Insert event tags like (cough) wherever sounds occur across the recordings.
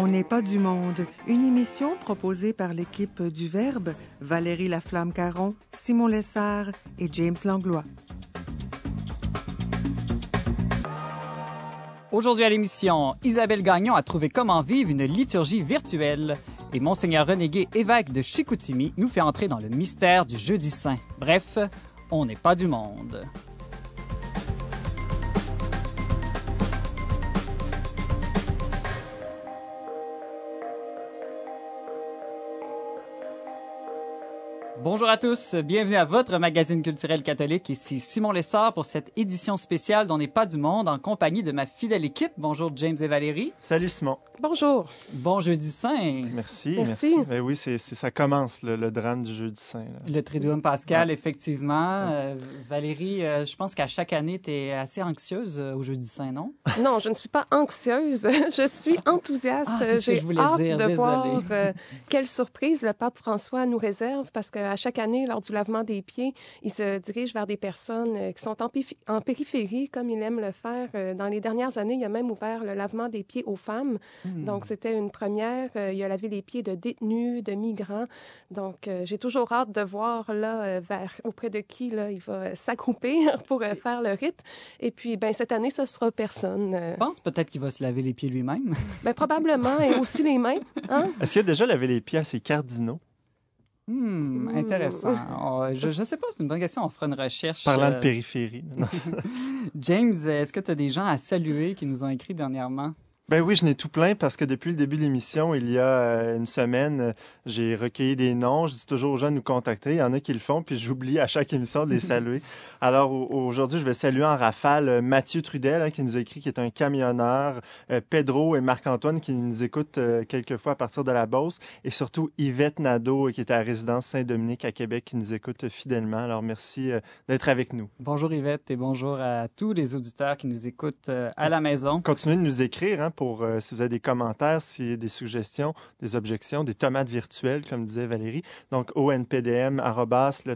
On n'est pas du monde, une émission proposée par l'équipe du Verbe, Valérie Laflamme-Caron, Simon Lessard et James Langlois. Aujourd'hui à l'émission, Isabelle Gagnon a trouvé comment vivre une liturgie virtuelle et Monseigneur Renégué, évêque de Chicoutimi, nous fait entrer dans le mystère du Jeudi Saint. Bref, on n'est pas du monde. Bonjour à tous, bienvenue à votre magazine culturel catholique. Ici Simon Lessard pour cette édition spéciale d'On n'est pas du monde en compagnie de ma fidèle équipe. Bonjour James et Valérie. Salut Simon. Bonjour. Bon jeudi saint. Merci. Merci. Ben oui, c'est, ça commence le, drame du jeudi saint. Le Triduum Pascal, effectivement. Euh, Valérie, euh, je pense qu'à chaque année, tu es assez anxieuse euh, au jeudi saint, non? (laughs) Non, je ne suis pas anxieuse. (laughs) je suis enthousiaste. Ah, c'est ce que je voulais hâte dire. de Désolée. voir (laughs) quelle surprise le pape François nous réserve parce qu'à chaque année, lors du lavement des pieds, il se dirige vers des personnes qui sont en, en périphérie, comme il aime le faire. Dans les dernières années, il a même ouvert le lavement des pieds aux femmes. Hmm. Donc, c'était une première. Euh, il a lavé les pieds de détenus, de migrants. Donc, euh, j'ai toujours hâte de voir là, euh, vers, auprès de qui là, il va s'accroupir (laughs) pour faire le rite. Et puis, ben, cette année, ce sera personne. Je pense peut-être qu'il va se laver les pieds lui-même? Ben, probablement, et aussi les mains. Hein? Est-ce qu'il a déjà lavé les pieds à ses cardinaux? Hmm, intéressant. (laughs) Oh, je ne sais pas, c'est une bonne question. On fera une recherche. Parlant de périphérie. (laughs) James, est-ce que tu as des gens à saluer qui nous ont écrit dernièrement? Ben oui, je n'ai tout plein parce que depuis le début de l'émission, il y a euh, une semaine, euh, j'ai recueilli des noms. Je dis toujours aux gens de nous contacter. Il y en a qui le font, puis j'oublie à chaque émission de les (laughs) saluer. Alors aujourd'hui, je vais saluer en rafale euh, Mathieu Trudel hein, qui nous a écrit, qui est un camionneur, Pedro et Marc-Antoine qui nous écoutent quelquefois à partir de la Beauce, et surtout Yvette Nadeau qui est à la résidence Saint-Dominique à Québec qui nous écoute fidèlement. Alors merci d'être avec nous. Bonjour Yvette et bonjour à tous les auditeurs qui nous écoutent à la maison. Continuez de nous écrire. Hein, pour euh, si vous avez des commentaires, des suggestions, des objections, des tomates virtuelles, comme disait Valérie. Donc, onpdm, le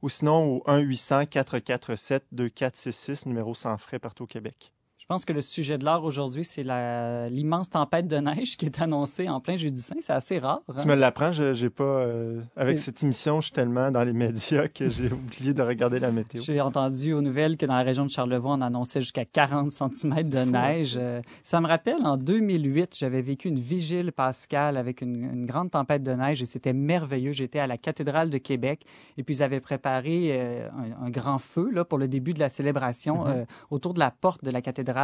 ou sinon au 1-800-447-2466, numéro sans frais partout au Québec. Je pense que le sujet de l'art aujourd'hui, c'est l'immense tempête de neige qui est annoncée en plein jeudi saint. C'est assez rare. Hein? Tu me l'apprends, j'ai pas. Euh, avec cette émission, je suis tellement dans les médias que j'ai (laughs) oublié de regarder la météo. J'ai entendu aux nouvelles que dans la région de Charlevoix, on annonçait jusqu'à 40 cm de neige. Euh, ça me rappelle, en 2008, j'avais vécu une vigile pascale avec une, une grande tempête de neige et c'était merveilleux. J'étais à la cathédrale de Québec et puis ils avaient préparé euh, un, un, grand feu là, pour le début de la célébration mm -hmm. autour de la porte de la cathédrale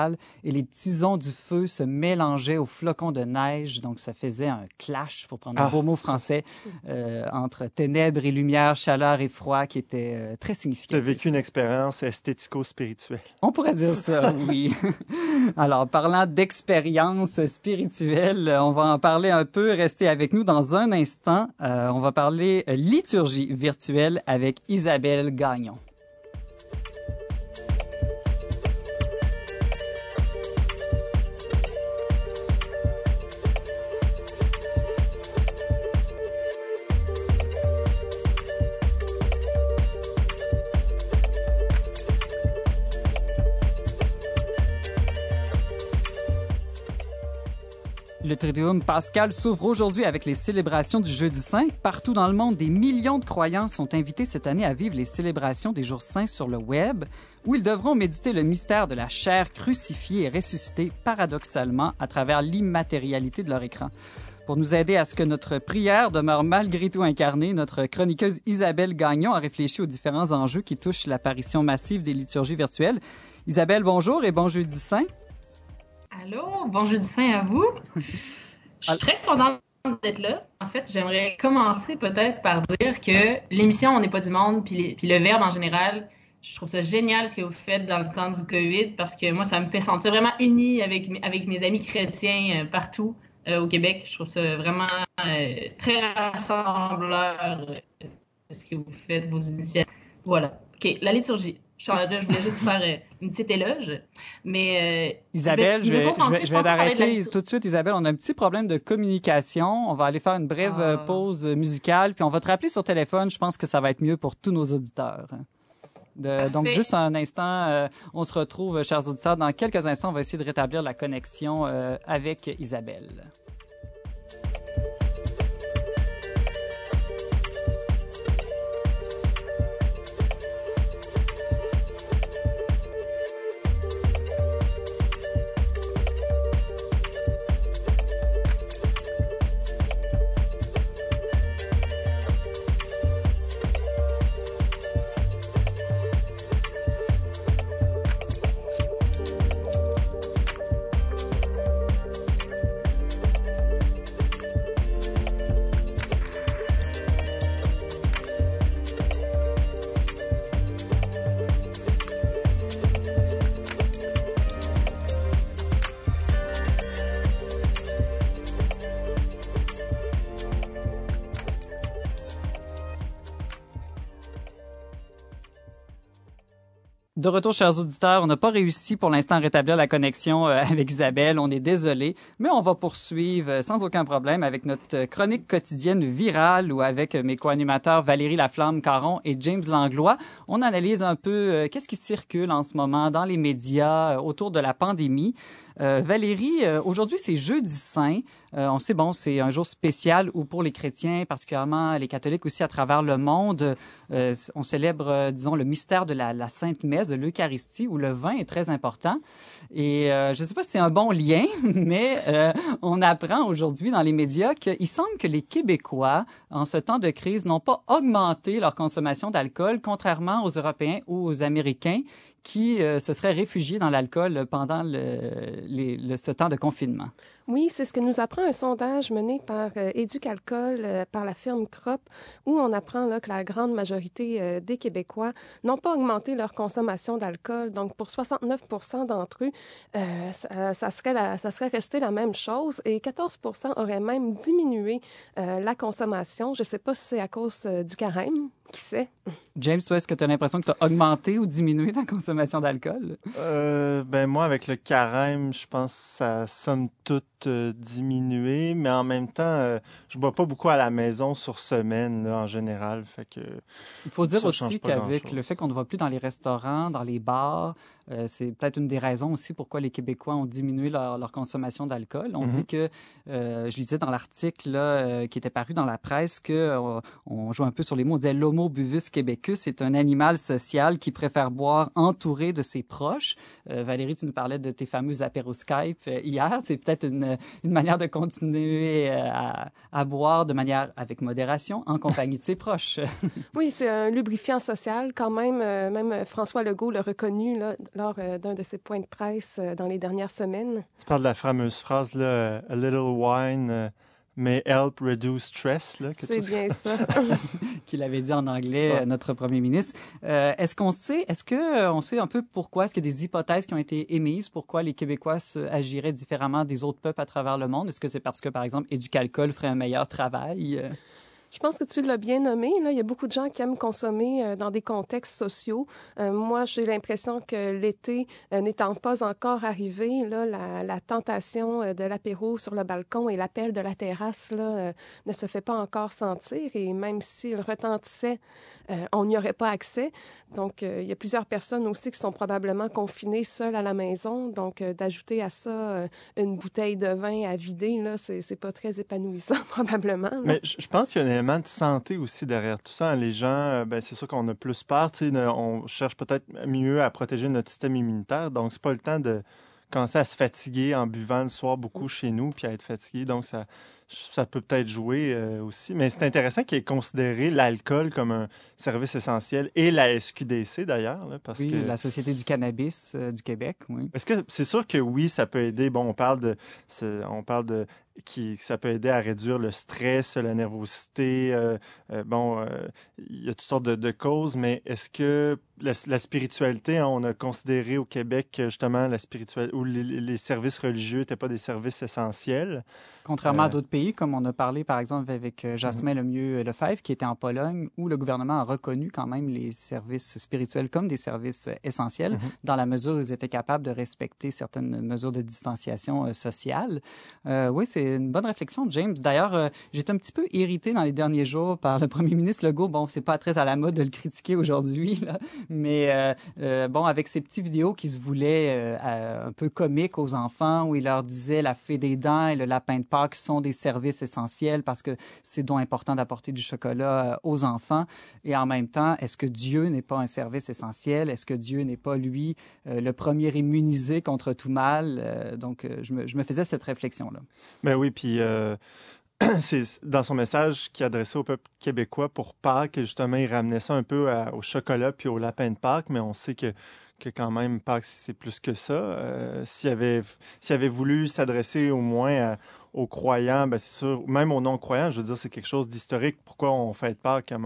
et les tisons du feu se mélangeaient aux flocons de neige. Donc, ça faisait un clash, pour prendre un ah. beau mot français, euh, entre ténèbres et lumière, chaleur et froid qui était euh, très significatif. Tu as vécu une expérience esthético-spirituelle? On pourrait dire ça, (laughs) oui. Alors, parlant d'expérience spirituelle, on va en parler un peu. Restez avec nous dans un instant. Euh, on va parler liturgie virtuelle avec Isabelle Gagnon. Le Triduum Pascal s'ouvre aujourd'hui avec les célébrations du Jeudi Saint. Partout dans le monde, des millions de croyants sont invités cette année à vivre les célébrations des Jours Saints sur le web, où ils devront méditer le mystère de la chair crucifiée et ressuscitée paradoxalement à travers l'immatérialité de leur écran. Pour nous aider à ce que notre prière demeure malgré tout incarnée, notre chroniqueuse Isabelle Gagnon a réfléchi aux différents enjeux qui touchent l'apparition massive des liturgies virtuelles. Isabelle, bonjour et bon Jeudi Saint. Allô, bon jeudi saint à vous. Je suis très contente d'être là. En fait, j'aimerais commencer peut-être par dire que l'émission On n'est pas du monde, puis, les, puis, le verbe en général, je trouve ça génial ce que vous faites dans le temps du COVID parce que moi, ça me fait sentir vraiment unie avec, avec mes amis chrétiens euh, partout euh, au Québec. Je trouve ça vraiment euh, très rassembleur ce que vous faites, vos initiatives. Voilà. OK, la liturgie. Je, voulais juste faire euh, une petite éloge. Mais, euh, Isabelle, je vais, je vais, je vais t'arrêter tout de suite. Isabelle, on a un petit problème de communication. On va aller faire une brève ah. pause musicale, puis on va te rappeler sur téléphone. Je pense que ça va être mieux pour tous nos auditeurs. donc, juste un instant, on se retrouve, chers auditeurs. Dans quelques instants, on va essayer de rétablir la connexion avec Isabelle. De retour, chers auditeurs, on n'a pas réussi pour l'instant à rétablir la connexion euh, avec Isabelle. On est désolé, mais on va poursuivre euh, sans aucun problème avec notre chronique quotidienne virale ou avec mes co-animateurs Valérie Laflamme-Caron et James Langlois. On analyse un peu euh, qu'est-ce qui circule en ce moment dans les médias autour de la pandémie. Euh, Valérie, euh, aujourd'hui c'est jeudi saint. Euh, on sait, bon, c'est un jour spécial où pour les chrétiens, particulièrement les catholiques aussi à travers le monde, on célèbre, disons, le mystère de la, Sainte Messe, de l'Eucharistie, où le vin est très important. Et je ne sais pas si c'est un bon lien, (laughs) mais on apprend aujourd'hui dans les médias qu'il semble que les Québécois, en ce temps de crise, n'ont pas augmenté leur consommation d'alcool, contrairement aux Européens ou aux Américains qui se seraient réfugiés dans l'alcool pendant le, ce temps de confinement. Oui, c'est ce que nous apprend un sondage mené par euh, Éducalcool, euh, par la firme Crop, où on apprend là, que la grande majorité euh, des Québécois n'ont pas augmenté leur consommation d'alcool. Donc, pour 69% d'entre eux, ça, ça, serait la, ça serait resté la même chose et 14% auraient même diminué la consommation. Je ne sais pas si c'est à cause du carême, qui sait? James, toi, est-ce que tu as l'impression que tu as augmenté ou diminué ta consommation d'alcool? ben moi, avec le carême, je pense que ça somme toute euh, diminué, mais en même temps, euh, je bois pas beaucoup à la maison sur semaine en général. Fait que il faut dire aussi qu'avec le fait qu'on ne va plus dans les restaurants, dans les bars, euh, c'est peut-être une des raisons aussi pourquoi les Québécois ont diminué leur, consommation d'alcool. On dit mhm. que, euh, je lisais dans l'article euh, qui était paru dans la presse que on joue un peu sur les mots. On disait l'homo buvus québécus, c'est un animal social qui préfère boire entouré de ses proches. Valérie, tu nous parlais de tes fameux apéros Skype hier. C'est peut-être une, une, manière de continuer à, à, boire de manière avec modération en compagnie de ses proches. (laughs) oui, c'est un lubrifiant social quand même. même François Legault l'a reconnu là, lors euh, d'un de ses points de presse euh, dans les dernières semaines. Tu parles de la fameuse phrase, là, A little wine euh, may help reduce stress. C'est bien ça. (laughs) (laughs) Qu'il avait dit en anglais, notre premier ministre. est-ce qu'on sait, est-ce que on sait un peu pourquoi, est-ce qu'il y a des hypothèses qui ont été émises, pourquoi les Québécois agiraient différemment des autres peuples à travers le monde? Est-ce que c'est parce que, par exemple, Éducalcool ferait un meilleur travail? Je pense que tu l'as bien nommé. Il y a beaucoup de gens qui aiment consommer euh, dans des contextes sociaux. Euh, moi, j'ai l'impression que l'été euh, n'étant pas encore arrivé, la, tentation de l'apéro sur le balcon et l'appel de la terrasse ne se fait pas encore sentir. Et même s'il retentissait, on n'y aurait pas accès. Donc, il y a plusieurs personnes aussi qui sont probablement confinées seules à la maison. Donc, d'ajouter à ça une bouteille de vin à vider, là, c'est pas très épanouissant (laughs) probablement. Mais je pense qu'il y a de santé aussi derrière tout ça. Les gens, euh, ben, c'est sûr qu'on a plus peur. On cherche peut-être mieux à protéger notre système immunitaire. Donc, c'est pas le temps de commencer à se fatiguer en buvant le soir beaucoup chez nous, puis à être fatigué. Donc, ça, ça peut peut-être jouer euh, aussi. Mais c'est intéressant qu'il ait considéré l'alcool comme un service essentiel et la SQDC d'ailleurs. Parce oui, que... la Société du cannabis euh, du Québec, oui. Est-ce que c'est sûr que oui, ça peut aider? Bon, on parle de, on parle de qui ça peut aider à réduire le stress, la nervosité. Euh, euh, bon, euh, il y a toutes sortes de, causes, mais est-ce que la, spiritualité, hein, on a considéré au Québec que justement la spiritualité ou les, services religieux n'étaient pas des services essentiels? Contrairement à d'autres pays, comme on a parlé par exemple avec Jasmin mhm. Lemieux Lefebvre, qui était en Pologne, où le gouvernement a reconnu quand même les services spirituels comme des services essentiels, mhm. dans la mesure où ils étaient capables de respecter certaines mesures de distanciation sociale. oui, c'est une bonne réflexion, James. D'ailleurs, euh, j'étais un petit peu irrité dans les derniers jours par le (laughs) premier ministre Legault. Bon, c'est pas très à la mode de le critiquer aujourd'hui, (laughs) mais euh, euh, bon, avec ces petites vidéos qui se voulaient un peu comiques aux enfants, où il leur disait la fée des dents et le lapin de Pâques sont des services essentiels parce que c'est donc important d'apporter du chocolat aux enfants. Et en même temps, est-ce que Dieu n'est pas un service essentiel? Est-ce que Dieu n'est pas, lui, le premier immunisé contre tout mal? donc, je me, je me faisais cette réflexion-là. Ben oui, puis euh, (clears throat) c'est dans son message qu'il adressait au peuple québécois pour Pâques, justement, il ramenait ça un peu au chocolat puis au lapin de Pâques, mais on sait que que quand même Pâques, c'est plus que ça. Euh, s'il avait, avait voulu s'adresser au moins aux croyants, ben c'est sûr, même aux non-croyants, je veux dire, c'est quelque chose d'historique. Pourquoi on fête Pâques? À un,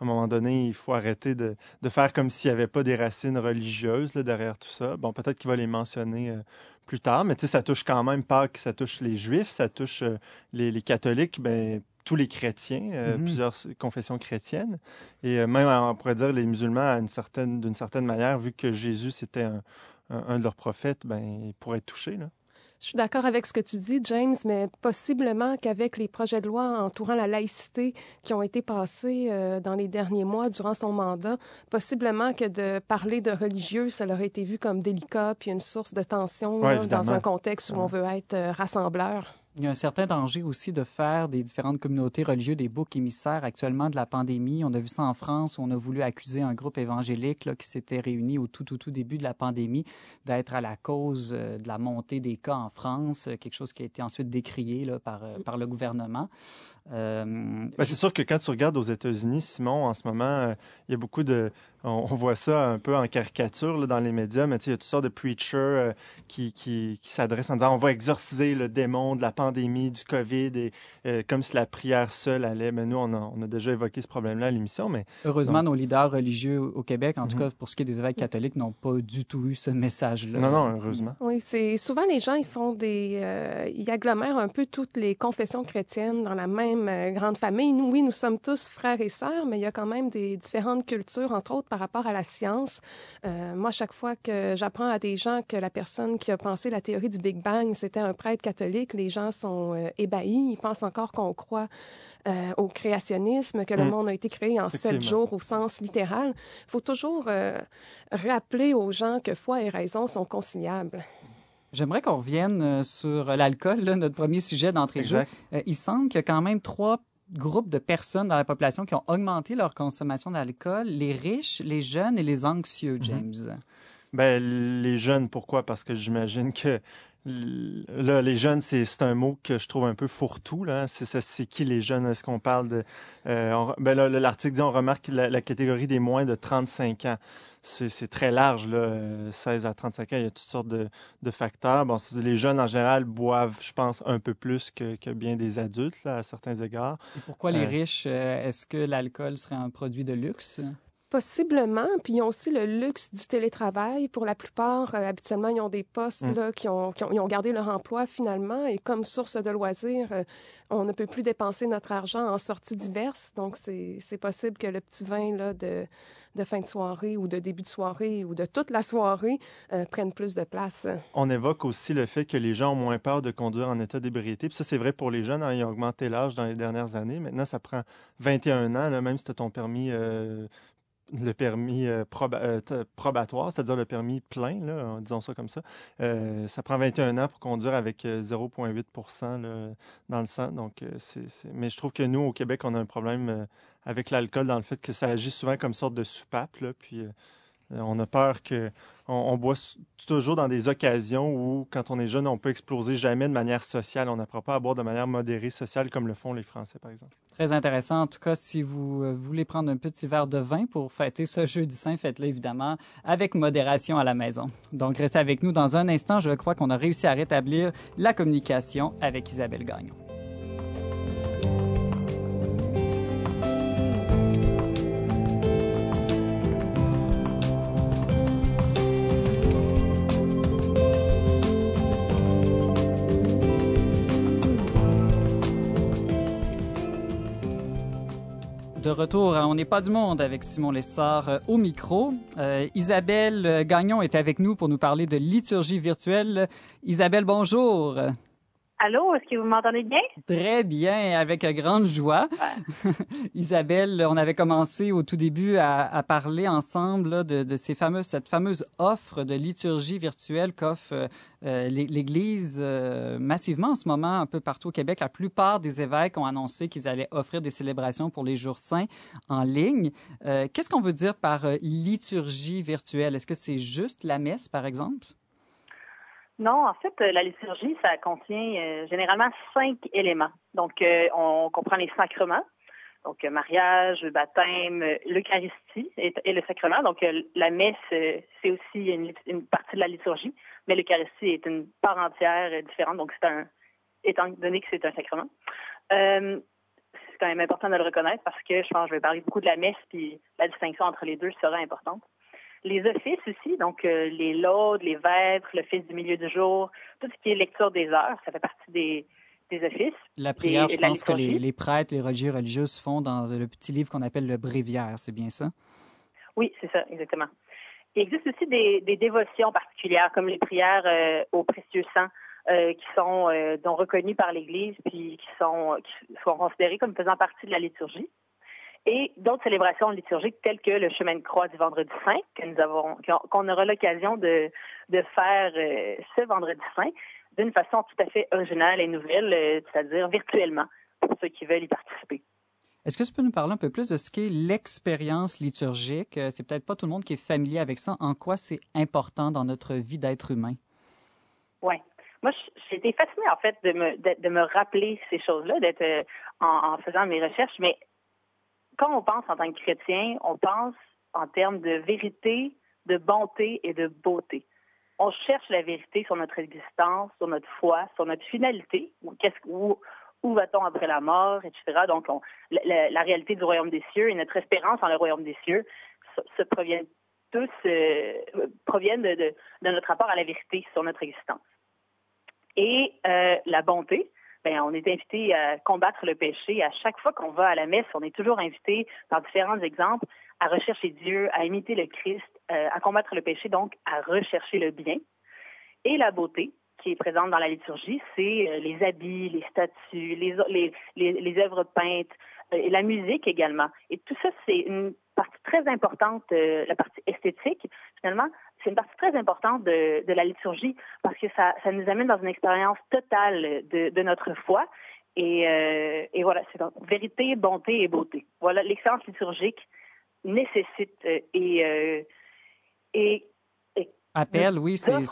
moment, donné, il faut arrêter de, de faire comme s'il n'y avait pas des racines religieuses là, derrière tout ça? Bon, peut-être qu'il va les mentionner euh, plus tard, mais tu sais, ça touche quand même pas que ça touche les juifs, ça touche euh, les, catholiques, ben, tous les chrétiens, euh, mm-hmm. plusieurs confessions chrétiennes, et même, on pourrait dire, les musulmans, d'une certaine, certaine manière, vu que Jésus, c'était un, un, de leurs prophètes, ben, ils pourraient être touchés. Là. Je suis d'accord avec ce que tu dis, James, mais possiblement qu'avec les projets de loi entourant la laïcité qui ont été passés euh, dans les derniers mois durant son mandat, possiblement que de parler de religieux, ça leur a été vu comme délicat puis une source de tension dans un contexte où on veut être euh, rassembleur. Il y a un certain danger aussi de faire des différentes communautés religieuses des boucs émissaires actuellement de la pandémie. On a vu ça en France où on a voulu accuser un groupe évangélique qui s'était réuni au tout, tout, tout début de la pandémie d'être à la cause euh, de la montée des cas en France, euh, quelque chose qui a été ensuite décrié euh, par le gouvernement. Ben, c'est sûr que quand tu regardes aux États-Unis, Simon, en ce moment, il y a beaucoup de, on, voit ça un peu en caricature dans les médias, mais il y a toutes sortes de preachers euh, qui, qui, qui s'adressent en disant on va exorciser le démon de la pandémie, du COVID, et euh, comme si la prière seule allait. Mais nous, on a, on a déjà évoqué ce problème-là à l'émission. Mais heureusement, nos leaders religieux au Québec, en tout mhm. cas pour ce qui est des évêques catholiques, n'ont pas du tout eu ce message-là. Non, non, heureusement. Oui, c'est souvent les gens ils font des, euh, ils agglomèrent un peu toutes les confessions chrétiennes dans la même grande famille. Nous, oui, nous sommes tous frères et sœurs, mais il y a quand même des différentes cultures, entre autres par rapport à la science. Euh, moi, chaque fois que j'apprends à des gens que la personne qui a pensé la théorie du Big Bang, c'était un prêtre catholique, les gens sont euh, ébahis. Ils pensent encore qu'on croit euh, au créationnisme, que le mm. monde a été créé en sept jours au sens littéral. Il faut toujours rappeler aux gens que foi et raison sont conciliables. J'aimerais qu'on revienne sur l'alcool, notre premier sujet d'entrée de jeu. il semble qu'il y a quand même trois groupes de personnes dans la population qui ont augmenté leur consommation d'alcool, les riches, les jeunes et les anxieux, mhm. James. Ben, les jeunes, pourquoi? Parce que j'imagine que Là, les jeunes, c'est un mot que je trouve un peu fourre-tout. C'est qui les jeunes? Est-ce qu'on parle de... Euh, ben L'article dit, on remarque la, la, catégorie des moins de 35 ans c'est très large, là, 16 à 35 ans, il y a toutes sortes de, facteurs. Bon, les jeunes, en général, boivent, je pense, un peu plus que, bien des adultes, à certains égards. Et pourquoi les euh, riches, euh, est-ce que l'alcool serait un produit de luxe? Possiblement. Puis ils ont aussi le luxe du télétravail. Pour la plupart, euh, habituellement, ils ont des postes mm. là, qui, ont, ont, gardé leur emploi finalement. Et comme source de loisirs, on ne peut plus dépenser notre argent en sorties diverses. Donc, c'est possible que le petit vin là, de, de fin de soirée ou de début de soirée ou de toute la soirée euh, prennent plus de place. On évoque aussi le fait que les gens ont moins peur de conduire en état d'ébriété. Puis ça, c'est vrai pour les jeunes. Hein, ils ont augmenté l'âge dans les dernières années. Maintenant, ça prend 21 ans, même si tu as ton permis euh, le permis euh, probatoire, c'est-à-dire le permis plein, là, disons ça comme ça. ça prend 21 ans pour conduire avec 0,8% dans le sang. Donc, c'est, Mais je trouve que nous, au Québec, on a un problème avec l'alcool dans le fait que ça agit souvent comme sorte de soupape. puis euh, on a peur que on, boit toujours dans des occasions où, quand on est jeune, on peut exploser jamais de manière sociale. On n'apprend pas à boire de manière modérée, sociale, comme le font les Français, par exemple. Très intéressant. En tout cas, si vous euh, voulez prendre un petit verre de vin pour fêter ce jeudi saint, faites-le évidemment avec modération à la maison. Donc, restez avec nous dans un instant. Je crois qu'on a réussi à rétablir la communication avec Isabelle Gagnon. De retour On n'est pas du monde avec Simon Lessard euh, au micro. Euh, Isabelle Gagnon est avec nous pour nous parler de liturgie virtuelle. Isabelle, bonjour. Allô, est-ce que vous m'entendez bien? Très bien, avec grande joie. (laughs) Isabelle, on avait commencé au tout début à, parler ensemble de, ces fameuses, cette fameuse offre de liturgie virtuelle qu'offre euh, euh, l'Église euh, massivement en ce moment un peu partout au Québec. La plupart des évêques ont annoncé qu'ils allaient offrir des célébrations pour les jours saints en ligne. Qu'est-ce qu'on veut dire par liturgie virtuelle? Est-ce que c'est juste la messe, par exemple? Non, en fait, euh, la liturgie, ça contient euh, généralement cinq éléments. Donc, euh, on comprend les sacrements, donc mariage, baptême, l'Eucharistie et, le sacrement. Donc, la messe, c'est aussi une, partie de la liturgie, mais l'Eucharistie est une part entière différente. Donc, c'est un, étant donné que c'est un sacrement. c'est quand même important de le reconnaître parce que je pense que je vais parler beaucoup de la messe, puis la distinction entre les deux sera importante. Les offices aussi, donc euh, les laudes, les vêpres, l'office du milieu du jour, tout ce qui est lecture des heures, ça fait partie des, des offices. La prière, je pense que les, prêtres, les religieux, religieuses font dans le petit livre qu'on appelle le bréviaire, c'est bien ça? Oui, c'est ça, exactement. Il existe aussi des, dévotions particulières, comme les prières euh, au précieux sang, euh, qui sont donc reconnues par l'Église, puis qui sont, qui sont considérées comme faisant partie de la liturgie et d'autres célébrations liturgiques telles que le chemin de croix du vendredi saint que nous avons qu'on aura l'occasion de, de faire euh, ce vendredi saint d'une façon tout à fait originale et nouvelle, euh, c'est-à-dire virtuellement pour ceux qui veulent y participer. Est-ce que tu peux nous parler un peu plus de ce qu'est l'expérience liturgique? Euh, c'est peut-être pas tout le monde qui est familier avec ça. En quoi c'est important dans notre vie d'être humain? Oui. Moi, j'ai été fascinée, en fait, de me, de, me rappeler ces choses-là, d'être en, en, faisant mes recherches, mais quand on pense en tant que chrétien, on pense en termes de vérité, de bonté et de beauté. On cherche la vérité sur notre existence, sur notre foi, sur notre finalité, qu'est-ce, où, va-t-on après la mort, etc. Donc, la, réalité du royaume des cieux et notre espérance en le royaume des cieux se, proviennent tous euh, proviennent de, de, notre rapport à la vérité sur notre existence. Et euh, la bonté, ben, on est invité à combattre le péché. À chaque fois qu'on va à la messe, on est toujours invité, par différents exemples, à rechercher Dieu, à imiter le Christ, euh, à combattre le péché, donc à rechercher le bien. Et la beauté, qui est présente dans la liturgie, c'est euh, les habits, les statues, les, œuvres peintes, euh, et la musique également. Et tout ça, c'est une partie très importante, la partie esthétique, finalement, c'est une partie très importante de, la liturgie parce que ça, nous amène dans une expérience totale de, notre foi. Euh, et, voilà, c'est donc vérité, bonté et beauté. Voilà, l'expérience liturgique nécessite euh, et, euh, et Appel, oui, c'est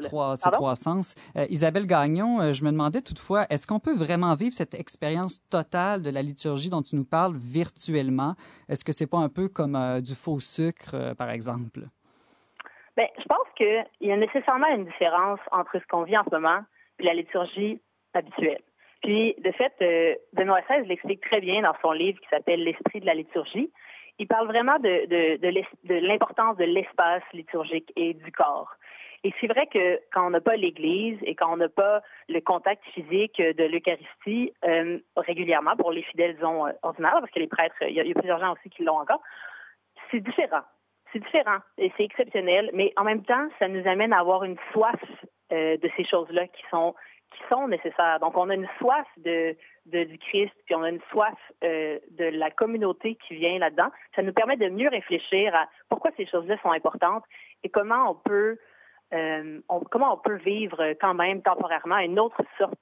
trois, trois sens. Isabelle Gagnon, je me demandais toutefois, est-ce qu'on peut vraiment vivre cette expérience totale de la liturgie dont tu nous parles virtuellement? Est-ce que c'est pas un peu comme du faux sucre, par exemple? Bien, je pense qu'il y a nécessairement une différence entre ce qu'on vit en ce moment et la liturgie habituelle. Puis, de fait, euh, Benoît XVI l'explique très bien dans son livre qui s'appelle L'esprit de la liturgie. Il parle vraiment de, l'importance de l'espace liturgique et du corps. Et c'est vrai que quand on n'a pas l'Église et quand on n'a pas le contact physique de l'Eucharistie euh, régulièrement pour les fidèles, disons, euh, ordinaires, parce que les prêtres, il y a plusieurs gens aussi qui l'ont encore, c'est différent c'est différent et c'est exceptionnel, mais en même temps, ça nous amène à avoir une soif euh, de ces choses-là qui sont qui sont nécessaires. Donc, on a une soif de, du Christ, puis on a une soif euh, de la communauté qui vient là-dedans. Ça nous permet de mieux réfléchir à pourquoi ces choses-là sont importantes et comment on peut euh, comment on peut vivre quand même temporairement une autre sorte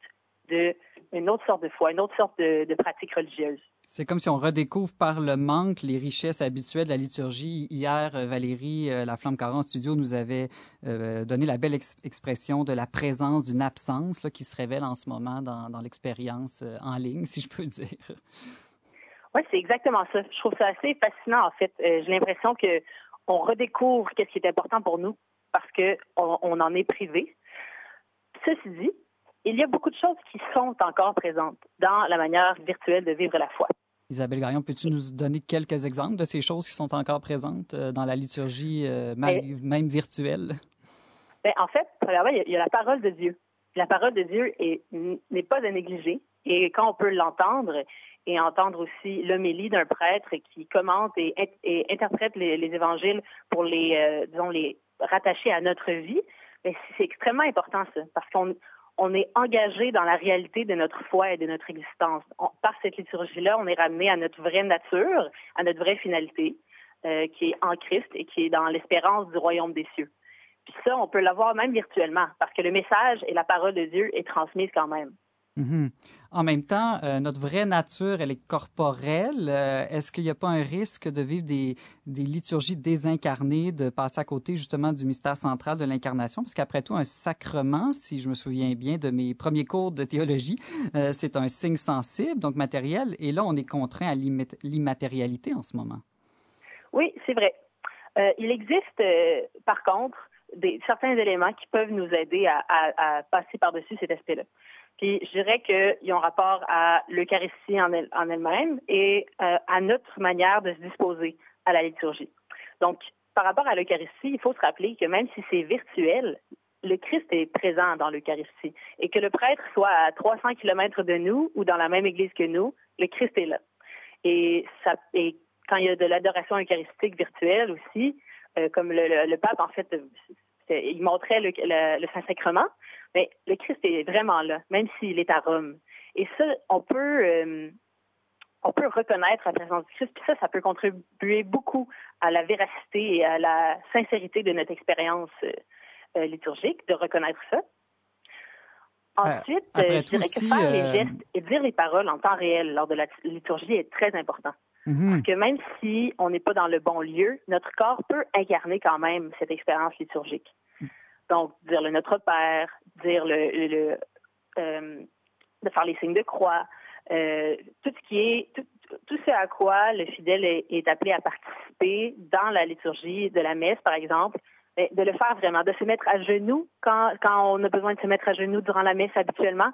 de une autre sorte de foi, une autre sorte de, de pratique religieuse. C'est comme si on redécouvre par le manque les richesses habituelles de la liturgie. Hier, euh, Valérie euh, La Flamme Carré en studio nous avait euh, donné la belle expression de la présence d'une absence qui se révèle en ce moment dans, l'expérience en ligne, (laughs) si je peux dire. Oui, c'est exactement ça. Je trouve ça assez fascinant, en fait. J'ai l'impression que on redécouvre qu'est-ce qui est important pour nous parce qu'on on en est privé. Ceci dit, il y a beaucoup de choses qui sont encore présentes dans la manière virtuelle de vivre la foi. Isabelle Garion, peux-tu nous donner quelques exemples de ces choses qui sont encore présentes euh, dans la liturgie, euh, même, virtuelle? Ben, en fait, il y a la parole de Dieu. La parole de Dieu n'est pas à négliger. Et quand on peut l'entendre et entendre aussi l'homélie d'un prêtre qui commente et, interprète les, évangiles pour les, euh, disons, les rattacher à notre vie, ben, c'est extrêmement important ça, parce qu'on on est engagé dans la réalité de notre foi et de notre existence. par cette liturgie-là, on est ramené à notre vraie nature, à notre vraie finalité, euh, qui est en Christ et qui est dans l'espérance du royaume des cieux. Puis ça, on peut l'avoir même virtuellement, parce que le message et la parole de Dieu est transmise quand même. Mhm. En même temps, euh, notre vraie nature, elle est corporelle. Euh, est-ce qu'il n'y a pas un risque de vivre des, liturgies désincarnées, de passer à côté justement du mystère central de l'incarnation? Parce qu'après tout, un sacrement, si je me souviens bien de mes premiers cours de théologie, euh, c'est un signe sensible, donc matériel. Et là, on est contraint à l'immatérialité en ce moment. Oui, c'est vrai. il existe, par contre, certains éléments qui peuvent nous aider à passer par-dessus cet aspect-là. Puis je dirais qu'ils ont rapport à l'Eucharistie en, elle, en elle-même et euh, à notre manière de se disposer à la liturgie. Donc, par rapport à l'Eucharistie, il faut se rappeler que même si c'est virtuel, le Christ est présent dans l'Eucharistie et que le prêtre soit à 300 kilomètres de nous ou dans la même église que nous, le Christ est là. Et, ça, et quand il y a de l'adoration eucharistique virtuelle aussi, euh, comme le, pape en fait, il montrait le Saint-Sacrement, mais le Christ est vraiment là, même s'il est à Rome. Et ça, on peut, euh, on peut reconnaître la présence du Christ, puis ça, ça peut contribuer beaucoup à la véracité et à la sincérité de notre expérience euh, euh, liturgique, de reconnaître ça. Ensuite, je dirais que faire les gestes et dire les paroles en temps réel lors de la liturgie est très important. Mm-hmm. Parce que même si on n'est pas dans le bon lieu, notre corps peut incarner quand même cette expérience liturgique. Donc, dire le Notre Père, dire le, le, euh, de faire les signes de croix, euh, tout ce qui est tout, tout, ce à quoi le fidèle est, appelé à participer dans la liturgie de la messe, par exemple, de le faire vraiment, de se mettre à genoux quand, quand on a besoin de se mettre à genoux durant la messe habituellement,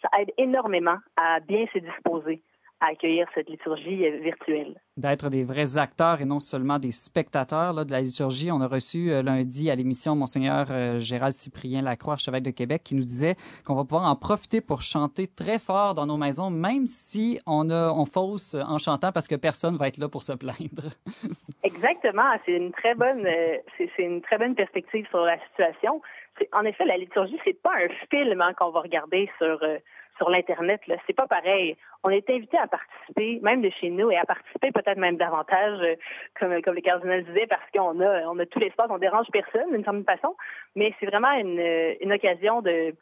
ça aide énormément à bien se disposer à accueillir cette liturgie virtuelle d'être des vrais acteurs et non seulement des spectateurs là, de la liturgie. On a reçu euh, lundi à l'émission Monseigneur euh, Gérald Cyprien Lacroix, archevêque de Québec, qui nous disait qu'on va pouvoir en profiter pour chanter très fort dans nos maisons, même si on, a, on fausse en chantant parce que personne va être là pour se plaindre. (laughs) Exactement. C'est une très bonne, euh, c'est, une très bonne perspective sur la situation. En effet, la liturgie, c'est pas un film hein, qu'on va regarder sur sur l'internet. C'est pas pareil. On est invité à participer, même de chez nous, et à participer peut-être même davantage, euh, comme comme le cardinal disait, parce qu'on a on a tout l'espace, on dérange personne d'une certaine façon. Mais c'est vraiment une, une occasion de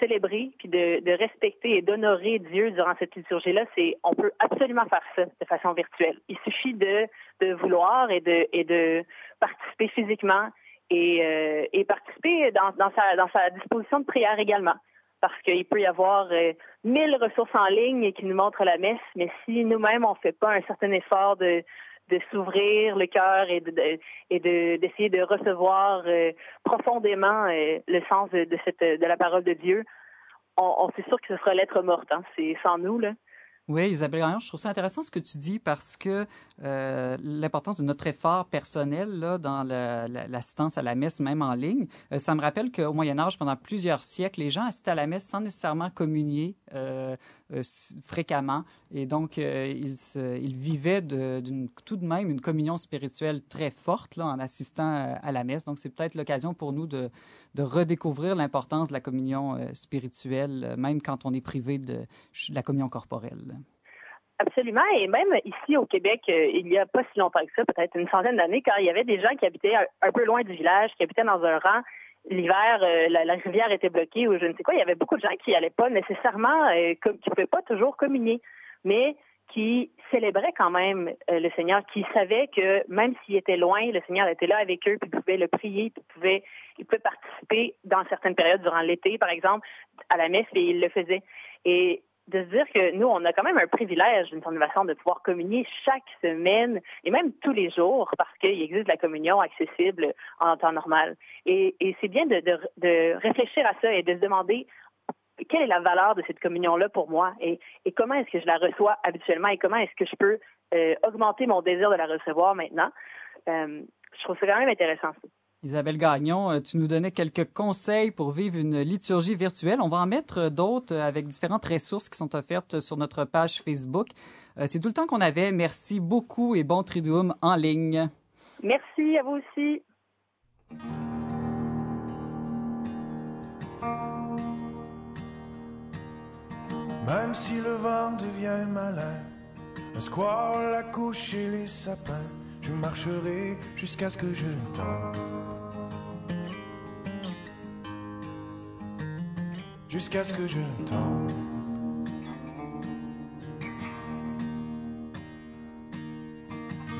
célébrer puis de, respecter et d'honorer Dieu durant cette liturgie-là, c'est on peut absolument faire ça de façon virtuelle. Il suffit de, vouloir et de et de participer physiquement et, euh, et participer dans, dans sa dans sa disposition de prière également parce qu'il peut y avoir euh, mille ressources en ligne qui nous montrent la messe, mais si nous-mêmes on fait pas un certain effort de de s'ouvrir le cœur et de, et de d'essayer de recevoir euh, profondément euh, le sens de, la parole de Dieu, on, on c'est sûr que ce sera lettre morte. Hein. C'est sans nous là. Oui, Isabelle je trouve ça intéressant ce que tu dis parce que euh, l'importance de notre effort personnel là, dans l'assistance à la messe, même en ligne, euh, ça me rappelle qu'au Moyen Âge, pendant plusieurs siècles, les gens assistaient à la messe sans nécessairement communier euh, fréquemment. Et donc, ils, vivaient tout de même une communion spirituelle très forte en assistant à la messe. Donc, c'est peut-être l'occasion pour nous de redécouvrir l'importance de la communion spirituelle, même quand on est privé de la communion corporelle. Absolument. Et même ici au Québec, euh, il n'y a pas si longtemps que ça, peut-être une centaine d'années, quand il y avait des gens qui habitaient un, peu loin du village, qui habitaient dans un rang, l'hiver, euh, la, rivière était bloquée ou je ne sais quoi, il y avait beaucoup de gens qui n'allaient pas nécessairement, euh, qui ne pouvaient pas toujours communier, mais qui célébraient quand même le Seigneur, qui savaient que même s'il était loin, le Seigneur était là avec eux, puis pouvait le prier, puis pouvait, il pouvait participer dans certaines périodes, durant l'été, par exemple, à la messe, et il le faisait. Et de se dire que nous, on a quand même un privilège d'une façon de pouvoir communier chaque semaine et même tous les jours parce qu'il existe la communion accessible en temps normal. Et, et c'est bien de, de, de, réfléchir à ça et de se demander quelle est la valeur de cette communion-là pour moi et, et comment est-ce que je la reçois habituellement et comment est-ce que je peux euh, augmenter mon désir de la recevoir maintenant. Euh, je trouve ça quand même intéressant. Isabelle Gagnon, euh, tu nous donnais quelques conseils pour vivre une liturgie virtuelle. On va en mettre d'autres avec différentes ressources qui sont offertes sur notre page Facebook. Euh, c'est tout le temps qu'on avait. Merci beaucoup et bon Triduum en ligne. Merci à vous aussi. Même si le vent devient malin, un squall à coucher les sapins, je marcherai jusqu'à ce que je tombe. Jusqu'à ce que je tombe.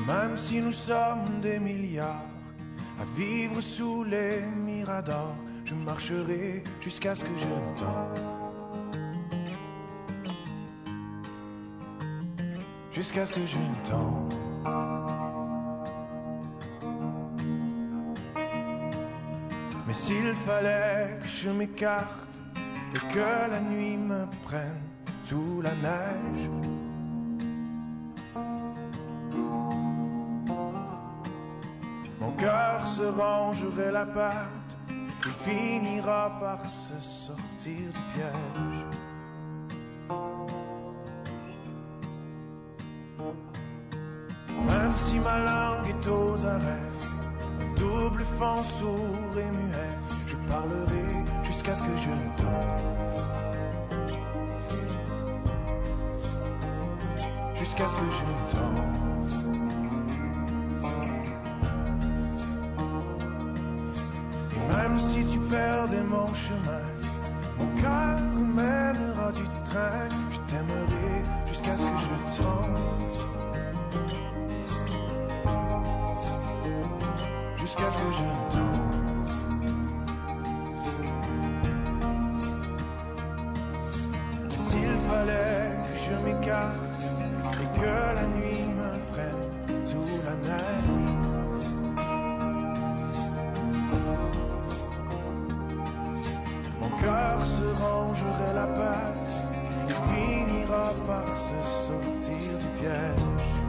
Même si nous sommes des milliards à vivre sous les miradors, je marcherai jusqu'à ce que je tombe. Jusqu'à ce que je tombe. Mais s'il fallait que je m'écarte et que la nuit me prenne sous la neige, mon cœur se rangerait la patte, il finira par se sortir du piège. Même si ma langue est aux arrêts, double fond sourd et muet, je parlerai jusqu'à ce que je tombe. Jusqu'à ce que je tombe. Et même si tu perdais mon chemin, la il finira par se sortir du piège.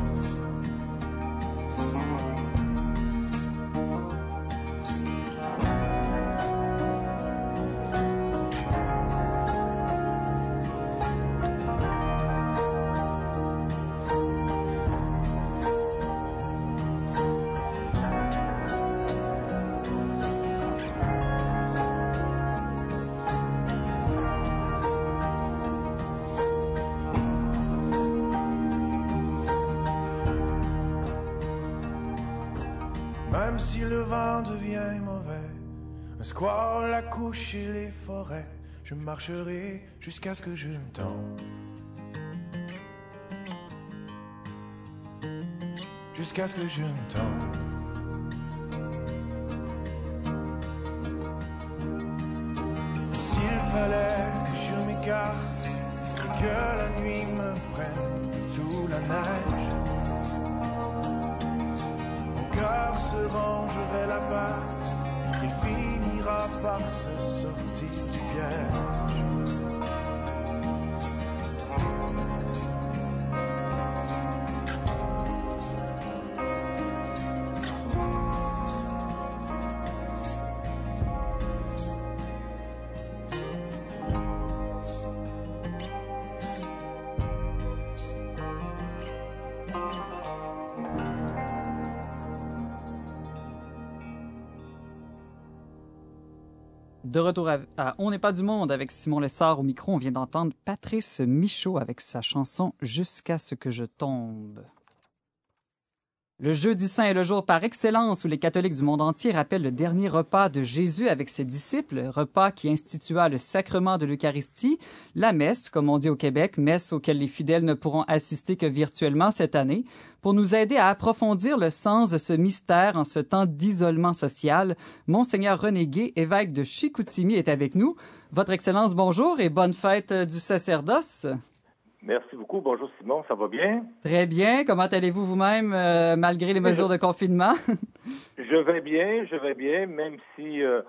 Si le vent devient mauvais, un squall à coucher les forêts, je marcherai jusqu'à ce que je tombe. Jusqu'à ce que je tombe. S'il fallait que je m'écarte et que la nuit me prenne sous la neige, il finira par se sortir du piège. De retour à, On n'est pas du monde avec Simon Lessard au micro, on vient d'entendre Patrice Michaud avec sa chanson Jusqu'à ce que je tombe. Le jeudi saint est le jour par excellence où les catholiques du monde entier rappellent le dernier repas de Jésus avec ses disciples, repas qui institua le sacrement de l'Eucharistie, la messe, comme on dit au Québec, messe auquel les fidèles ne pourront assister que virtuellement cette année. Pour nous aider à approfondir le sens de ce mystère en ce temps d'isolement social, Monseigneur René Gué, évêque de Chicoutimi, est avec nous. Votre Excellence, bonjour et bonne fête du sacerdoce. Merci beaucoup. Bonjour Simon, ça va bien? Très bien. Comment allez-vous vous-même euh, malgré les mesures de confinement? (laughs) je vais bien, je vais bien, même si euh,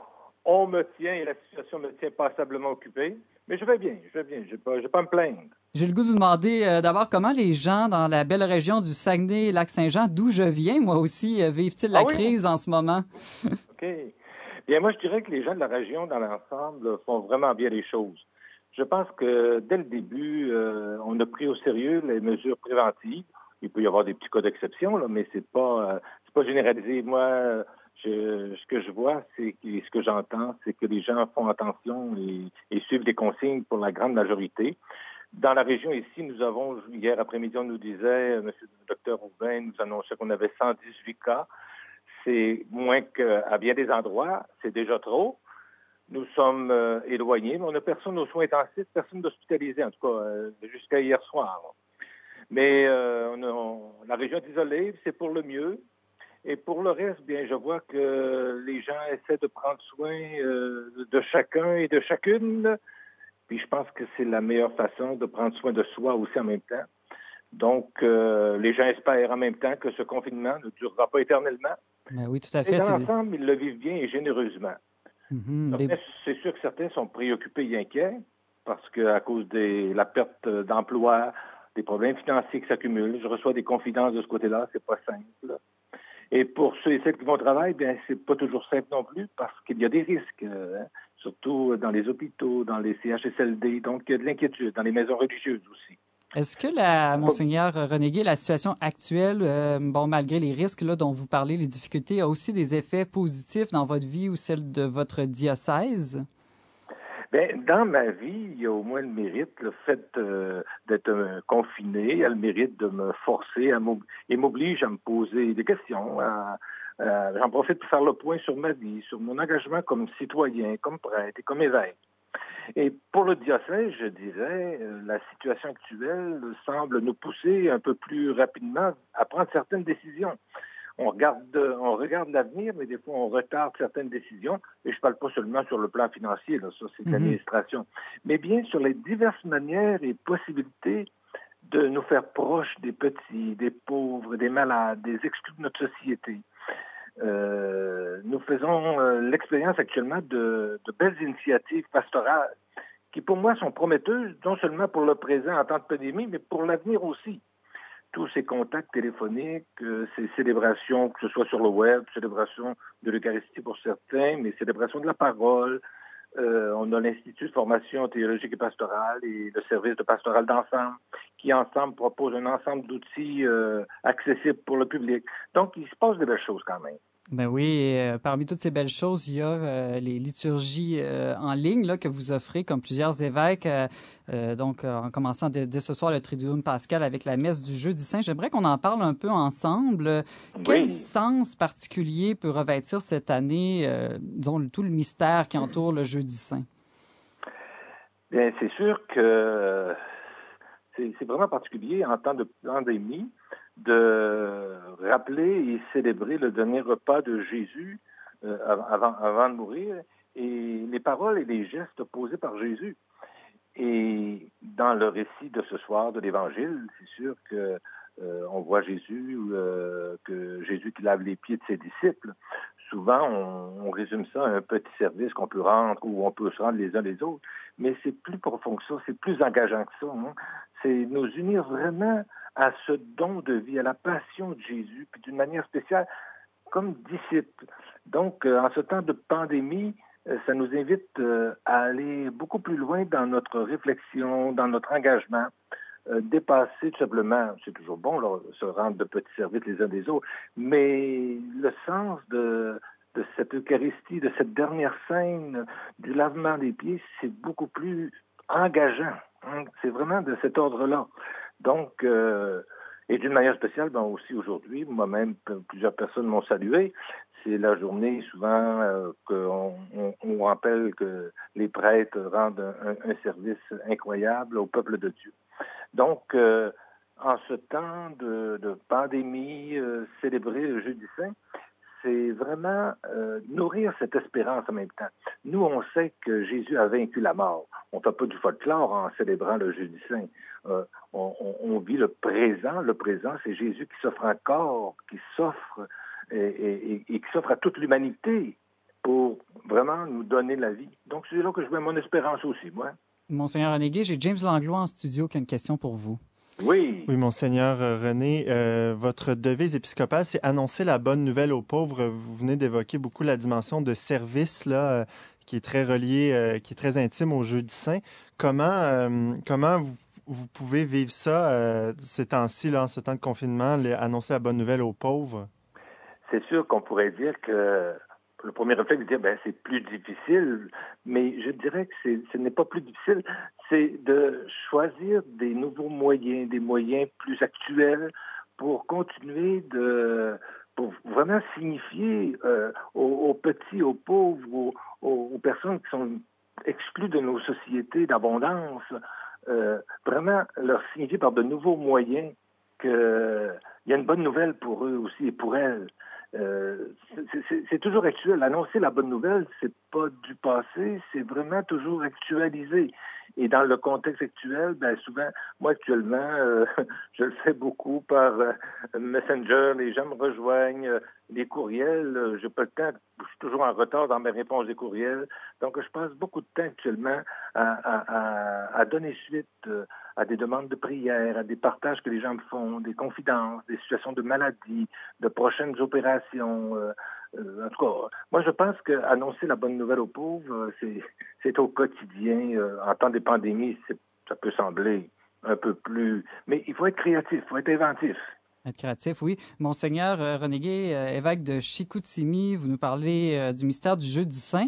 on me tient et la situation me tient passablement occupé. Mais je vais bien, je vais bien. Je ne vais pas, je vais pas me plaindre. J'ai le goût de vous demander euh, d'abord comment les gens dans la belle région du Saguenay-Lac-Saint-Jean, d'où je viens, moi aussi, vivent-ils la Ah oui? crise en ce moment? (laughs) OK. Bien, moi, je dirais que les gens de la région, dans l'ensemble, font vraiment bien les choses. Je pense que dès le début, euh, on a pris au sérieux les mesures préventives. Il peut y avoir des petits cas d'exception, mais c'est pas, euh, pas généralisé. Moi, je, ce que je vois, c'est ce que j'entends, c'est que les gens font attention et, et suivent des consignes pour la grande majorité. Dans la région ici, nous avons, hier après-midi, on nous disait, M. le docteur Roubain nous annonçait qu'on avait 118 cas. C'est moins qu'à bien des endroits, c'est déjà trop. Nous sommes euh, éloignés, mais on n'a personne aux soins intensifs, personne d'hospitalisé, en tout cas, euh, jusqu'à hier soir. Mais euh, la région est isolée, c'est pour le mieux. Et pour le reste, bien, je vois que les gens essaient de prendre soin de chacun et de chacune. Puis je pense que c'est la meilleure façon de prendre soin de soi aussi en même temps. Donc, les gens espèrent en même temps que ce confinement ne durera pas éternellement. Ben oui, tout à fait. Et dans l'ensemble, ils le vivent bien et généreusement. Mhm, c'est sûr que certains sont préoccupés et inquiets parce qu'à cause de la perte d'emploi, des problèmes financiers qui s'accumulent, je reçois des confidences de ce côté-là, c'est pas simple. Et pour ceux et celles qui vont au travail, bien, c'est pas toujours simple non plus parce qu'il y a des risques, hein, surtout dans les hôpitaux, dans les CHSLD, donc il y a de l'inquiétude, dans les maisons religieuses aussi. Est-ce que, la, Monseigneur Renégué, la situation actuelle, euh, bon, malgré les risques là, dont vous parlez, les difficultés, a aussi des effets positifs dans votre vie ou celle de votre diocèse? Bien, dans ma vie, il y a au moins le mérite, le fait euh, d'être euh, confiné, il y a le mérite de me forcer à et m'oblige à me poser des questions. J'en profite pour faire le point sur ma vie, sur mon engagement comme citoyen, comme prêtre et comme évêque. Et pour le diocèse, je dirais, euh, la situation actuelle semble nous pousser un peu plus rapidement à prendre certaines décisions. On regarde, on regarde l'avenir, mais des fois on retarde certaines décisions. Et je ne parle pas seulement sur le plan financier, là, ça c'est mhm. l'administration, mais bien sur les diverses manières et possibilités de nous faire proches des petits, des pauvres, des malades, des exclus de notre société. Euh, nous faisons euh, l'expérience actuellement de, belles initiatives pastorales qui, pour moi, sont prometteuses, non seulement pour le présent en temps de pandémie, mais pour l'avenir aussi. Tous ces contacts téléphoniques, euh, ces célébrations, que ce soit sur le web, célébrations de l'Eucharistie pour certains, mais célébrations de la parole. on a l'Institut de formation théologique et pastorale et le service de pastoral d'ensemble qui, ensemble, proposent un ensemble d'outils accessibles pour le public. Donc, il se passe de belles choses quand même. Ben oui, euh, parmi toutes ces belles choses, il y a euh, les liturgies euh, en ligne là, que vous offrez, comme plusieurs évêques. donc, en commençant dès, ce soir le Triduum Pascal avec la messe du Jeudi Saint. J'aimerais qu'on en parle un peu ensemble. Quel sens particulier peut revêtir cette année, disons, tout le mystère qui entoure le Jeudi Saint? Bien, c'est sûr que c'est vraiment particulier en temps de pandémie de rappeler et célébrer le dernier repas de Jésus euh, avant, avant de mourir et les paroles et les gestes posés par Jésus. Et dans le récit de ce soir de l'Évangile, c'est sûr que euh, on voit Jésus, euh, que Jésus qui lave les pieds de ses disciples. Souvent, on, résume ça à un petit service qu'on peut rendre ou on peut se rendre les uns les autres. Mais c'est plus profond que ça, c'est plus engageant que ça. Hein. C'est nous unir vraiment à ce don de vie, à la passion de Jésus, puis d'une manière spéciale, comme disciples. Donc, euh, en ce temps de pandémie, euh, ça nous invite euh, à aller beaucoup plus loin dans notre réflexion, dans notre engagement, dépasser tout simplement, c'est toujours bon, se rendre de petits services les uns des autres, mais le sens de, de cette Eucharistie, de cette dernière scène, du lavement des pieds, c'est beaucoup plus engageant. Hein. C'est vraiment de cet ordre-là. Donc, euh, et d'une manière spéciale, ben aussi aujourd'hui, moi-même, plusieurs personnes m'ont salué. C'est la journée souvent euh, qu'on on, rappelle que les prêtres rendent un, service incroyable au peuple de Dieu. Donc, euh, en ce temps de, de pandémie, célébrer le Jeudi Saint, c'est vraiment nourrir cette espérance en même temps. Nous, on sait que Jésus a vaincu la mort. On ne fait pas du folklore en célébrant le Jeudi Saint. Euh, on, vit le présent. Le présent, c'est Jésus qui s'offre encore, qui s'offre et, qui s'offre à toute l'humanité pour vraiment nous donner la vie. Donc, c'est là que je mets mon espérance aussi, moi. Monseigneur Renégué, j'ai James Langlois en studio qui a une question pour vous. Oui. Oui, Monseigneur René, euh, votre devise épiscopale, c'est annoncer la bonne nouvelle aux pauvres. Vous venez d'évoquer beaucoup la dimension de service, là, euh, qui est très reliée, qui est très intime au jeu du saint. Comment, comment vous vous pouvez vivre ça euh, ces temps-ci, en ce temps de confinement, annoncer la bonne nouvelle aux pauvres? C'est sûr qu'on pourrait dire que le premier réflexe, dire ben c'est plus difficile, mais je dirais que ce n'est pas plus difficile, c'est de choisir des nouveaux moyens, des moyens plus actuels pour continuer de pour vraiment signifier euh, aux, petits, aux pauvres, aux, personnes qui sont exclues de nos sociétés d'abondance, euh, vraiment leur signifier par de nouveaux moyens qu'il y a une bonne nouvelle pour eux aussi et pour elles. Euh, c'est toujours actuel. Annoncer la bonne nouvelle, c'est pas du passé, c'est vraiment toujours actualisé. Et dans le contexte actuel, ben souvent, moi actuellement, euh, (laughs) je le fais beaucoup par euh, Messenger, les gens me rejoignent, les courriels, j'ai pas le temps, je suis toujours en retard dans mes réponses des courriels. Donc, je passe beaucoup de temps actuellement à, à donner suite à des demandes de prière, à des partages que les gens font, des confidences, des situations de maladie, de prochaines opérations. Euh, euh, en tout cas, moi, je pense qu'annoncer la bonne nouvelle aux pauvres, euh, c'est au quotidien. en temps de pandémie, ça peut sembler un peu plus... Mais il faut être créatif, il faut être inventif. Être créatif, oui. Monseigneur euh, Renégué, euh, évêque de Chicoutimi, vous nous parlez euh, du mystère du jeudi saint.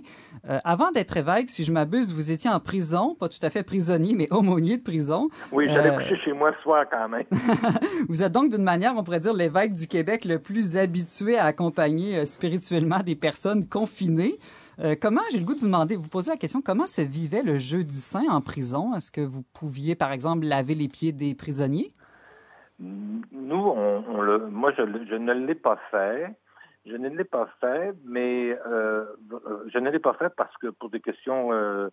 avant d'être évêque, si je m'abuse, vous étiez en prison, pas tout à fait prisonnier, mais aumônier de prison. Oui, j'allais coucher chez moi ce soir quand même. (laughs) vous êtes donc d'une manière, on pourrait dire, l'évêque du Québec le plus habitué à accompagner spirituellement des personnes confinées. comment, j'ai le goût de vous demander, vous poser la question, comment se vivait le jeudi saint en prison? Est-ce que vous pouviez, par exemple, laver les pieds des prisonniers? Nous, on, le, moi, je, je ne l'ai pas fait. Je ne l'ai pas fait, mais euh, je ne l'ai pas fait parce que pour des questions, euh,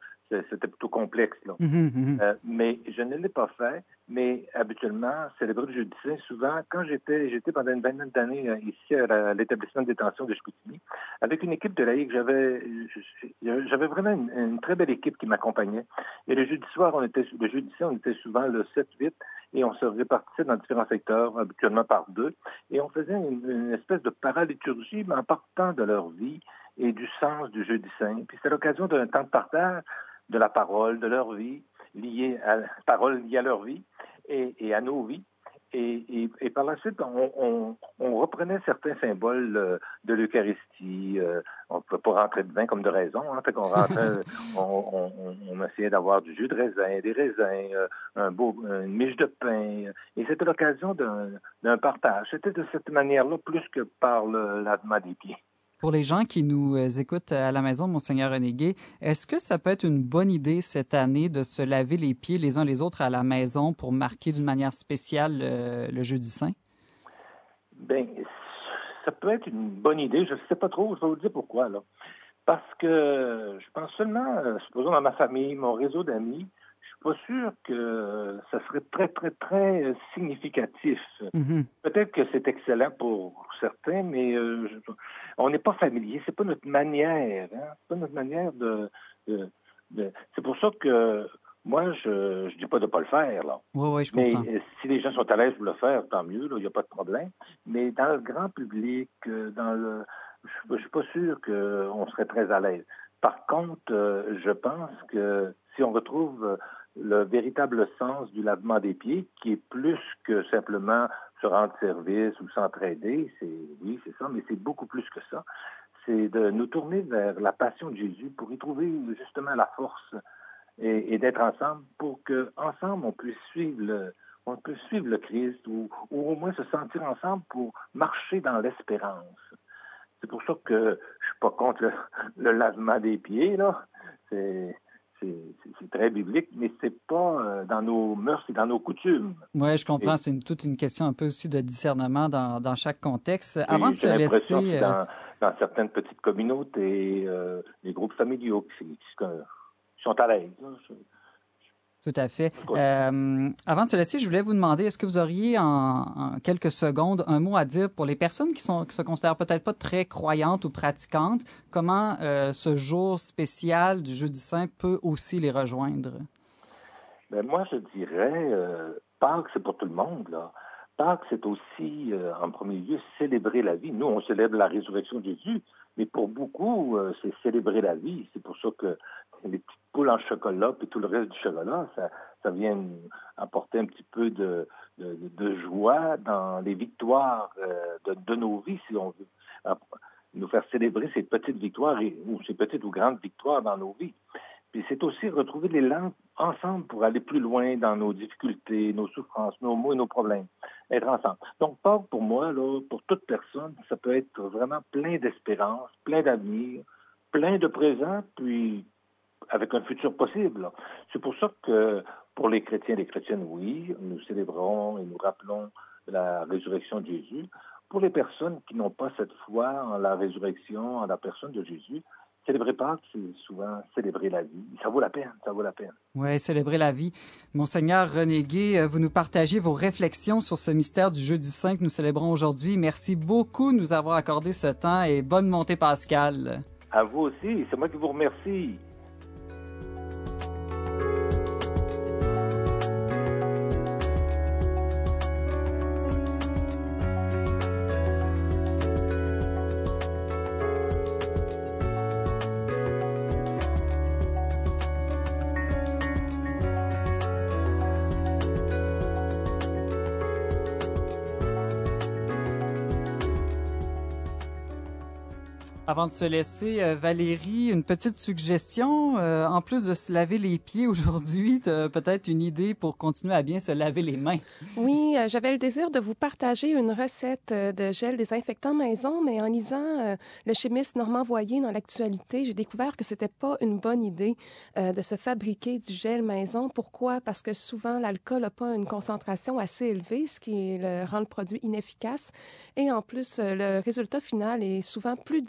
c'était plutôt complexe. Là. Mhm, mhm. Euh, mais je ne l'ai pas fait. Mais habituellement, célébrer le jeudi saint, souvent, quand j'étais j'étais pendant une vingtaine d'années ici à l'établissement de détention de Chicoutimi, avec une équipe de laïcs, j'avais j'avais vraiment une, très belle équipe qui m'accompagnait. Et le jeudi soir, on était le jeudi saint, on était souvent le 7-8 et on se répartissait dans différents secteurs, habituellement par deux, et on faisait une, espèce de paraliturgie, mais en partant de leur vie et du sens du jeudi saint. Puis c'est l'occasion d'un temps de partage de la parole, de leur vie, liée à parole liée à leur vie et à nos vies. Et, et, par la suite, on, on, reprenait certains symboles euh, de l'Eucharistie. Euh, on ne pouvait pas rentrer de vin comme de raison. Hein, fait qu'on rentrait, (laughs) on, on, essayait d'avoir du jus de raisin, des raisins, euh, un beau, une miche de pain. Et c'était l'occasion d'un partage. C'était de cette manière-là plus que par le lavement des pieds. Pour les gens qui nous euh, écoutent à la maison, Monseigneur Renégué, est-ce que ça peut être une bonne idée cette année de se laver les pieds les uns les autres à la maison pour marquer d'une manière spéciale euh, le, jeudi saint? Bien, ça peut être une bonne idée. Je ne sais pas trop. Je vais vous dire pourquoi. Là. Parce que je pense seulement, euh, supposons dans ma famille, mon réseau d'amis, pas sûr que ça serait très, très, très significatif. Mm-hmm. Peut-être que c'est excellent pour certains, mais euh, on n'est pas familier. C'est pas notre manière. Hein? C'est pas notre manière de. C'est pour ça que moi, je ne dis pas de ne pas le faire. Là. Oui, oui, je comprends. Mais si les gens sont à l'aise pour le faire, tant mieux, il n'y a pas de problème. Mais dans le grand public, euh, dans le, je ne suis pas sûr qu'on serait très à l'aise. Par contre, euh, je pense que si on retrouve le véritable sens du lavement des pieds, qui est plus que simplement se rendre service ou s'entraider, c'est oui, c'est ça, mais c'est beaucoup plus que ça. C'est de nous tourner vers la passion de Jésus pour y trouver justement la force et, d'être ensemble pour que ensemble on puisse suivre le, on suivre le Christ ou, ou au moins se sentir ensemble pour marcher dans l'espérance. C'est pour ça que je suis pas contre le, le lavement des pieds là. C'est c'est très biblique, mais c'est pas euh, dans nos mœurs et dans nos coutumes. Oui, je comprends. C'est toute une question un peu aussi de discernement dans, dans chaque contexte. Avant de se laisser. Euh, dans, dans, certaines petites communautés, euh, les groupes familiaux qui, qui sont à l'aise. Tout à fait. Euh, avant de se laisser, je voulais vous demander, est-ce que vous auriez en, quelques secondes un mot à dire pour les personnes qui, sont, qui se considèrent peut-être pas très croyantes ou pratiquantes, comment euh, ce jour spécial du Jeudi Saint peut aussi les rejoindre? Ben moi, je dirais, euh, Pâques, c'est pour tout le monde. Là. Pâques, c'est aussi, en premier lieu, célébrer la vie. Nous, on célèbre la résurrection de Jésus, mais pour beaucoup, c'est célébrer la vie. C'est pour ça que les petites poules en chocolat, puis tout le reste du chocolat, ça, ça vient apporter un petit peu de, de, joie dans les victoires euh, de, de, nos vies, si on veut. nous faire célébrer ces petites victoires ou ces petites ou grandes victoires dans nos vies. Puis c'est aussi retrouver l'élan ensemble pour aller plus loin dans nos difficultés, nos souffrances, nos maux et nos problèmes. Être ensemble. Donc, Pâques, pour moi, là, pour toute personne, ça peut être vraiment plein d'espérance, plein d'avenir, plein de présent, puis avec un futur possible. C'est pour ça que pour les chrétiens et les chrétiennes, oui, nous célébrons et nous rappelons la résurrection de Jésus. Pour les personnes qui n'ont pas cette foi en la résurrection, en la personne de Jésus, célébrer Pâques, c'est souvent célébrer la vie. Ça vaut la peine, ça vaut la peine. Oui, célébrer la vie. Monseigneur René Gué, euh, vous nous partagez vos réflexions sur ce mystère du jeudi saint que nous célébrons aujourd'hui. Merci beaucoup de nous avoir accordé ce temps et bonne montée pascale. À vous aussi, c'est moi qui vous remercie. Avant de se laisser, euh, Valérie, une petite suggestion. Euh, en plus de se laver les pieds (laughs) aujourd'hui, peut-être une idée pour continuer à bien se laver les mains. Oui, euh, j'avais le désir de vous partager une recette de gel désinfectant maison, mais en lisant le chimiste Normand Voyer dans l'actualité, j'ai découvert que c'était pas une bonne idée de se fabriquer du gel maison. Pourquoi? Parce que souvent, l'alcool n'a pas une concentration assez élevée, ce qui le rend le produit inefficace. Et en plus, le résultat final est souvent plus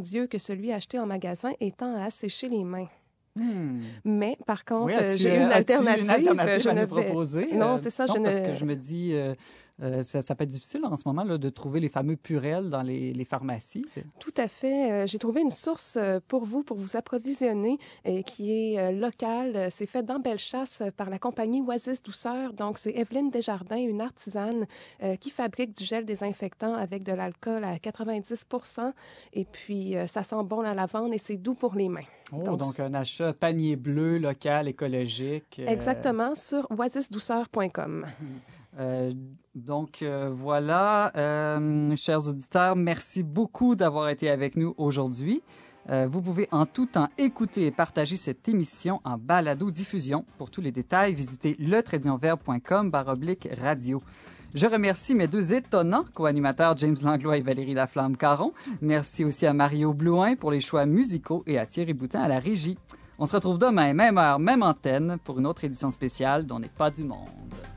dispendieux que celui acheté en magasin étant à assécher les mains. Hmm. Mais par contre, j'ai une, alternative. Une alternative à nous proposer? Non, c'est ça. je parce que je me dis, euh, euh, ça, peut être difficile en ce moment là, de trouver les fameux purels dans les, les pharmacies. Tout à fait. Euh, j'ai trouvé une source euh, pour vous, pour vous approvisionner, qui est locale. C'est fait dans Bellechasse par la compagnie Oasis Douceur. Donc, c'est Evelyne Desjardins, une artisane qui fabrique du gel désinfectant avec de l'alcool à 90 Et puis, ça sent bon la lavande et c'est doux pour les mains. Oh, donc, un achat panier bleu, local, écologique. Exactement, sur oasisdouceur.com. (laughs) Euh, donc euh, voilà, euh, chers auditeurs, merci beaucoup d'avoir été avec nous aujourd'hui. vous pouvez en tout temps écouter et partager cette émission en balado-diffusion. Pour tous les détails, visitez letradionverbe.com baroblique radio. Je remercie mes deux étonnants co-animateurs James Langlois et Valérie Laflamme-Caron. Merci aussi à Mario Blouin pour les choix musicaux et à Thierry Boutin à la régie. On se retrouve demain, même heure, même antenne, pour une autre édition spéciale dont n'est pas du monde.